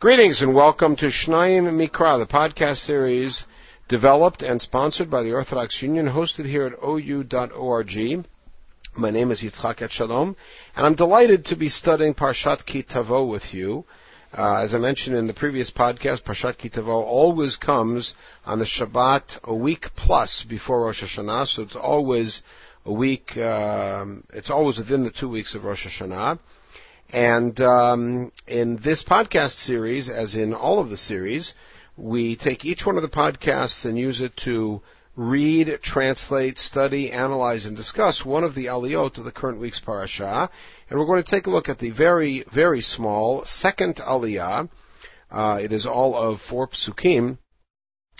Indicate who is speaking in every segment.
Speaker 1: Greetings and welcome to Shnayim Mikra, the podcast series developed and sponsored by the Orthodox Union, hosted here at ou.org. My name is Yitzchak Etshalom, and I'm delighted to be studying Parshat Ki Tavo with you. Uh, as I mentioned in the previous podcast, Parshat Ki Tavo always comes on the Shabbat a week plus before Rosh Hashanah, so it's always a week, um, it's always within the two weeks of Rosh Hashanah. And um, in this podcast series, as in all of the series, we take each one of the podcasts and use it to read, translate, study, analyze, and discuss one of the aliyot of the current week's parasha. And we're going to take a look at the very, very small second aliyah. Uh, it is all of four psukim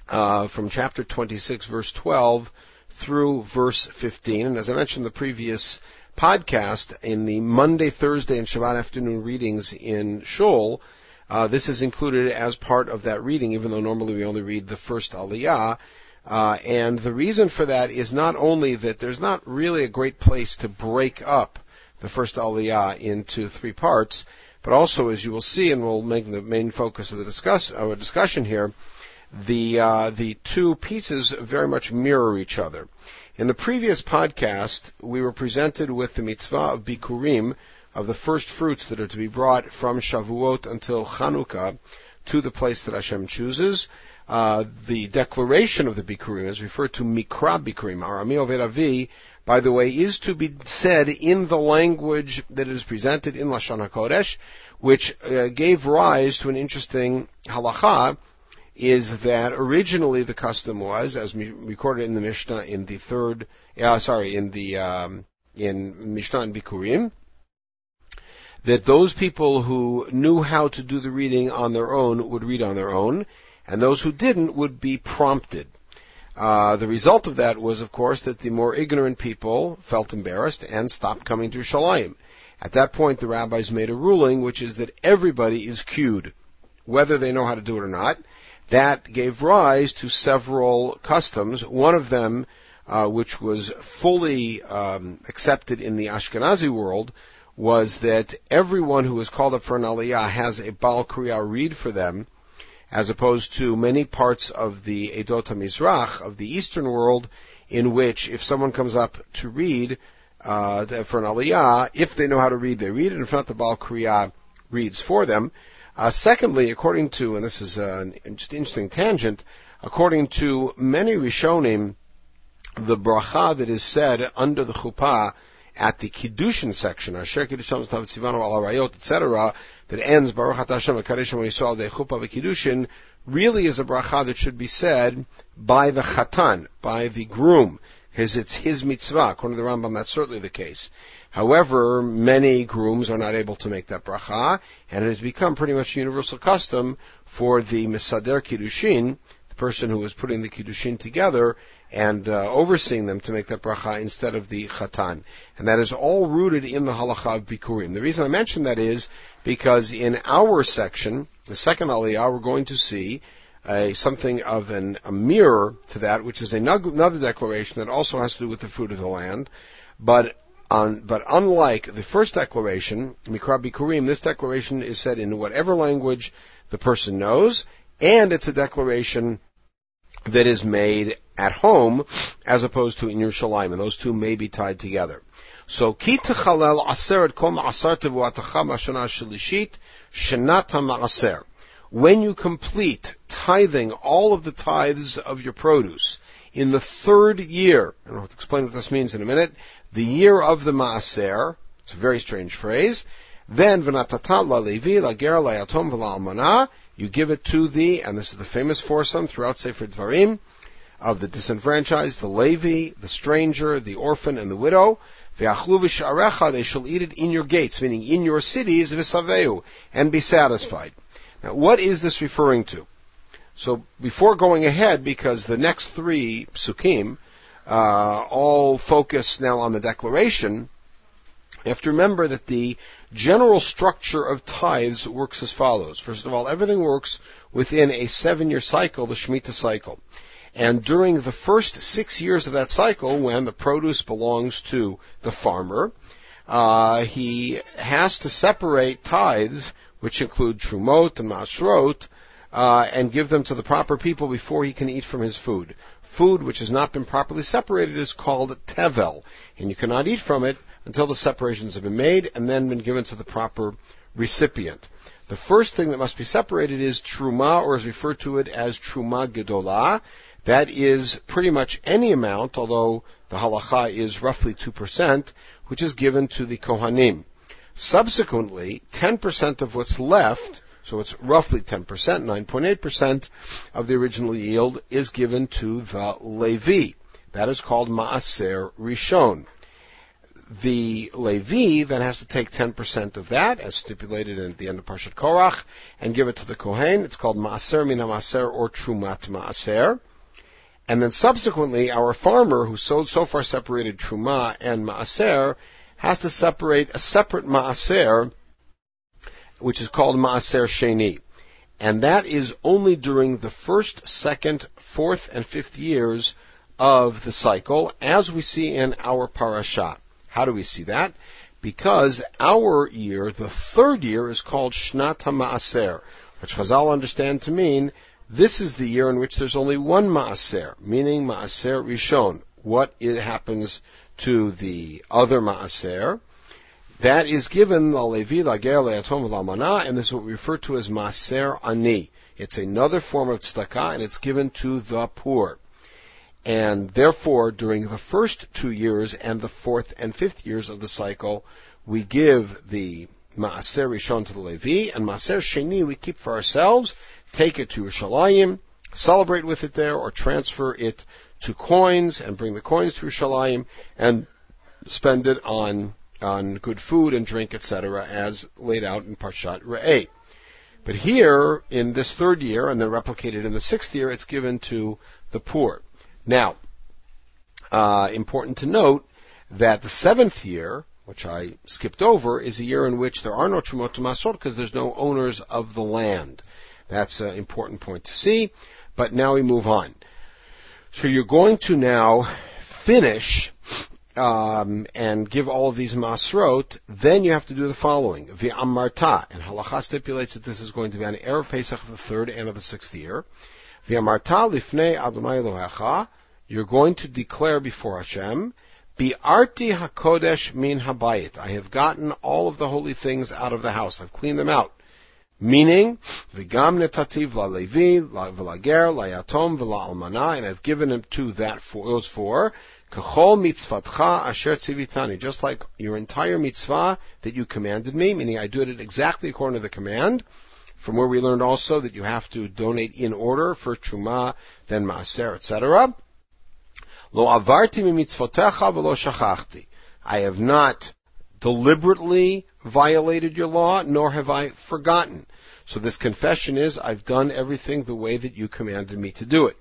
Speaker 1: uh, from chapter 26, verse 12 through verse 15. And as I mentioned in the previous podcast in the Monday, Thursday, and Shabbat afternoon readings in Shul. Uh, this is included as part of that reading, even though normally we only read the first Aliyah. Uh, and the reason for that is not only that there's not really a great place to break up the first Aliyah into three parts, but also, as you will see, and we'll make the main focus of the discuss, our discussion here, the uh, the two pieces very much mirror each other. In the previous podcast, we were presented with the mitzvah of bikurim, of the first fruits that are to be brought from Shavuot until Chanukah to the place that Hashem chooses. Uh, the declaration of the bikurim is referred to mikra bikurim. Arami Overavi, by the way, is to be said in the language that is presented in Lashon HaKodesh, which uh, gave rise to an interesting halacha is that originally the custom was, as recorded in the Mishnah in the third, uh, sorry, in the um, in Mishnah and Bikurim, that those people who knew how to do the reading on their own would read on their own, and those who didn't would be prompted. Uh, the result of that was, of course, that the more ignorant people felt embarrassed and stopped coming to Shalayim. At that point, the rabbis made a ruling, which is that everybody is cued, whether they know how to do it or not, that gave rise to several customs. One of them, uh, which was fully um, accepted in the Ashkenazi world, was that everyone who is called up for an aliyah has a Baal Kriya read for them, as opposed to many parts of the Edot Mizrach, of the Eastern world, in which if someone comes up to read uh, for an aliyah, if they know how to read, they read, and if not, the Baal Kriya reads for them. Uh, secondly, according to, and this is an interesting tangent, according to many Rishonim, the bracha that is said under the chuppah at the kiddushin section, Asher kiddushin tzivanu al arayot, etc., that ends Baruch Atah Hashem v'karishim v'yisrael de chuppah Kiddushin, really is a bracha that should be said by the chatan, by the groom, because it's his mitzvah. According to the Rambam, that's certainly the case. However, many grooms are not able to make that bracha, and it has become pretty much universal custom for the Misader Kiddushin, the person who is putting the Kiddushin together and uh, overseeing them to make that bracha instead of the Chatan. And that is all rooted in the halacha of Bikurim. The reason I mention that is because in our section, the second aliyah, we're going to see a, something of an, a mirror to that, which is another declaration that also has to do with the fruit of the land. But on, but unlike the first declaration, Mikra Bikurim, this declaration is said in whatever language the person knows, and it's a declaration that is made at home as opposed to in Yerushalayim, and those two may be tied together. So, ki techalel aseret kol ma'asar tevuatacha mashana shalishit shenat ma'aser. When you complete tithing all of the tithes of your produce in the third year, and I'll explain what this means in a minute, the year of the Maaser, it's a very strange phrase, then la levi la la you give it to the, and this is the famous foursome throughout Sefer Dvarim, of the disenfranchised, the Levi, the stranger, the orphan, and the widow. They shall eat it in your gates, meaning in your cities, v'saveu, and be satisfied. Now, what is this referring to? So, before going ahead, because the next three psukim uh, all focus now on the declaration, you have to remember that the general structure of tithes works as follows. First of all, everything works within a seven-year cycle, the Shemitah cycle. And during the first six years of that cycle, when the produce belongs to the farmer, uh, he has to separate tithes which include trumot and masrot, uh, and give them to the proper people before he can eat from his food. Food which has not been properly separated is called tevel, and you cannot eat from it until the separations have been made and then been given to the proper recipient. The first thing that must be separated is truma, or is referred to it as truma gedolah. That is pretty much any amount, although the halacha is roughly 2%, which is given to the kohanim. Subsequently, 10% of what's left so it's roughly 10%, 9.8% of the original yield is given to the Levi. That is called Maaser Rishon. The Levi then has to take 10% of that, as stipulated at the end of Parshat Korach, and give it to the Kohen. It's called Maaser Mina Maaser or Trumat Maaser. And then subsequently, our farmer who sold so far separated Truma and Maaser has to separate a separate Maaser which is called Maaser Sheni. And that is only during the first, second, fourth, and fifth years of the cycle, as we see in our parasha. How do we see that? Because our year, the third year, is called Shnat HaMaaser, which Chazal understand to mean this is the year in which there's only one Maaser, meaning Maaser Rishon. What happens to the other Maaser? That is given la levi, la ger, la yatom, la and this is what we refer to as maaser ani. It's another form of tzedakah, and it's given to the poor. And therefore, during the first two years and the fourth and fifth years of the cycle, we give the Maaser Rishon to the Levi, and Maaser Sheni we keep for ourselves, take it to Yerushalayim, celebrate with it there, or transfer it to coins, and bring the coins to Yerushalayim, and spend it on on good food and drink, etc., as laid out in Parshat Re'eh. But here, in this third year, and then replicated in the sixth year, it's given to the poor. Now, uh, important to note that the seventh year, which I skipped over, is a year in which there are no Trumot Masrot because there's no owners of the land. That's an important point to see. But now we move on. So you're going to now finish um, and give all of these masrot, then you have to do the following. V'amarta, and halacha stipulates that this is going to be on Erev Pesach of the third and of the sixth year. V'amarta lifnei Adonai Elohecha, you're going to declare before Hashem, Bi'arti hakodesh min habayit. I have gotten all of the holy things out of the house. I've cleaned them out. Meaning, v'gam netativ la'levi, la v'lager, la yatom, v'la almana, and I've given them to that for those four, Kachol mitzvatcha asher tzivitani. Just like your entire mitzvah that you commanded me, meaning I do it exactly according to the command. From where we learned also that you have to donate in order, first truma, then maaser, etc. Lo avarti mitzvotecha v'lo shachachti. I have not deliberately violated your law, nor have I forgotten. So this confession is, I've done everything the way that you commanded me to do it.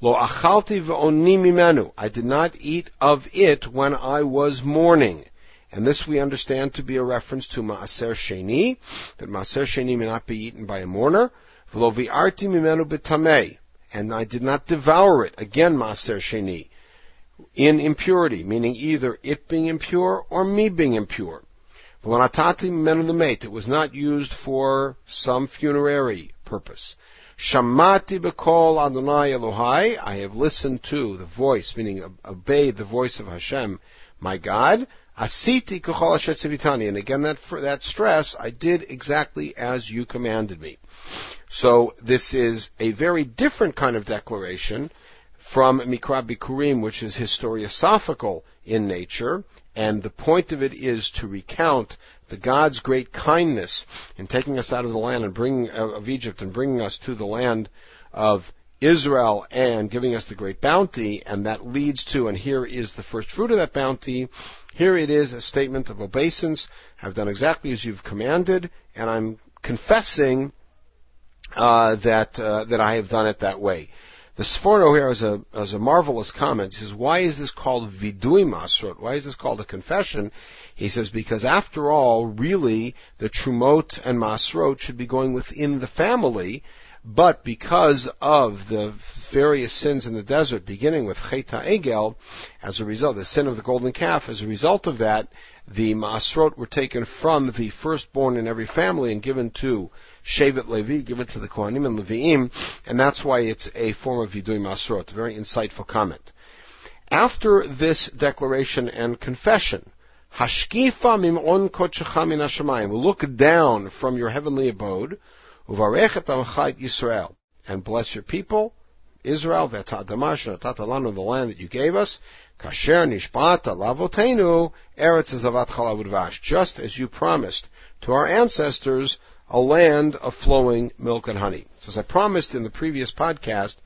Speaker 1: Lo achalti ve'oni mimenu. I did not eat of it when I was mourning. And this we understand to be a reference to Maaser Sheni, that Maaser Sheni may not be eaten by a mourner. V'lo vi'arti mimenu b'tamei. And I did not devour it. Again, Maaser Sheni. In impurity, meaning either it being impure or me being impure. V'lanatati mimenu l'meit. It was not used for some funerary purpose. Shamati bekol Adonai Elohai. I have listened to the voice, meaning obeyed the voice of Hashem, my God. Asiti kuchol asher And again, that that stress, I did exactly as you commanded me. So this is a very different kind of declaration from Mikra Bikurim, which is historiosophical in nature, and the point of it is to recount the God's great kindness in taking us out of the land and bringing of Egypt and bringing us to the land of Israel and giving us the great bounty, and that leads to, and here is the first fruit of that bounty. Here it is a statement of obeisance. I've done exactly as you've commanded, and I'm confessing uh, that uh, that I have done it that way. The Sforno here has a, has a marvelous comment. He says, why is this called vidui masrot? Why is this called a confession? He says, because after all, really, the trumot and masrot should be going within the family, but because of the various sins in the desert, beginning with Chet HaEgel, as a result, the sin of the golden calf, as a result of that, the Masrot were taken from the firstborn in every family and given to Shevet Levi, given to the Kohanim and Leviim, and that's why it's a form of Vidui Masrot. Very insightful comment. After this declaration and confession, Hashkifa mim'on kodshecha min. Look down from your heavenly abode, uvarechet amchait Yisrael, and bless your people, Israel, v'tadamash, and the land that you gave us, kasher nishbata lavotenu, eretz zavat chalav just as you promised to our ancestors, a land of flowing milk and honey. So as I promised in the previous podcast,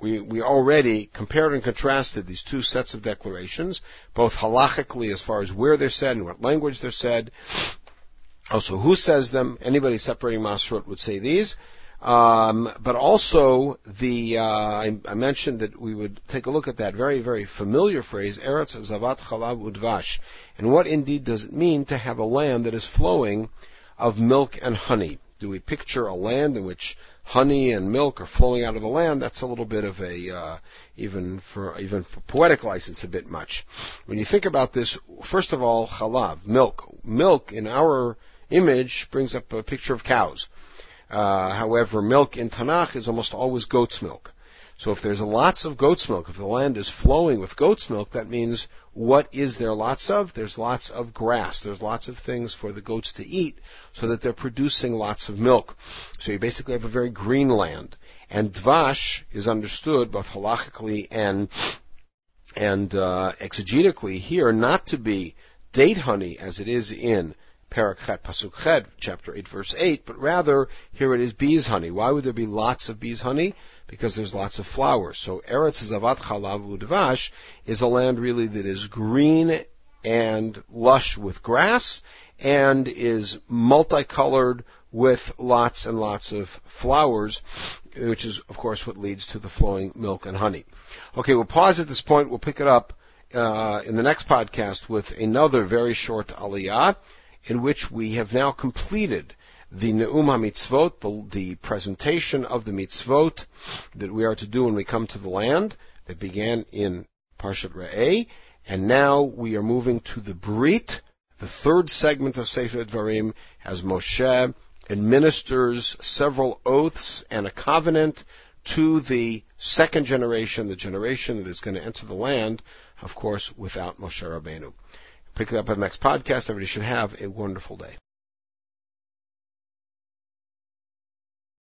Speaker 1: we, we already compared and contrasted these two sets of declarations, both halachically as far as where they're said and what language they're said. Also, who says them? Anybody separating Masrot would say these. Um, but also the uh, I, I, mentioned that we would take a look at that very very familiar phrase Eretz Zavat Chalav Udvash, and what indeed does it mean to have a land that is flowing of milk and honey? Do we picture a land in which honey and milk are flowing out of the land, that's a little bit of a uh, even for even for poetic license a bit much. When you think about this, first of all, chalav, milk, milk in our image brings up a picture of cows. Uh, however, milk in Tanakh is almost always goat's milk. So if there's lots of goat's milk, if the land is flowing with goat's milk, that means what is there lots of? There's lots of grass. There's lots of things for the goats to eat so that they're producing lots of milk. So you basically have a very green land. And dvash is understood both halachically and and uh, exegetically here not to be date honey as it is in Parakhat Pasuk chapter 8, verse 8, but rather here it is bees honey. Why would there be lots of bees honey? because there's lots of flowers. So Eretz Zavat Chalav Udvash is a land really that is green and lush with grass and is multicolored with lots and lots of flowers, which is of course what leads to the flowing milk and honey. Okay, we'll pause at this point. We'll pick it up uh, in the next podcast with another very short aliyah in which we have now completed the Ne'um HaMitzvot, the, the presentation of the mitzvot that we are to do when we come to the land that began in Parshat Re'eh, and now we are moving to the Brit, the third segment of Sefer Dvarim, as Moshe administers several oaths and a covenant to the second generation, the generation that is going to enter the land, of course, without Moshe Rabbeinu. Pick it up on the next podcast. Everybody should have a wonderful day.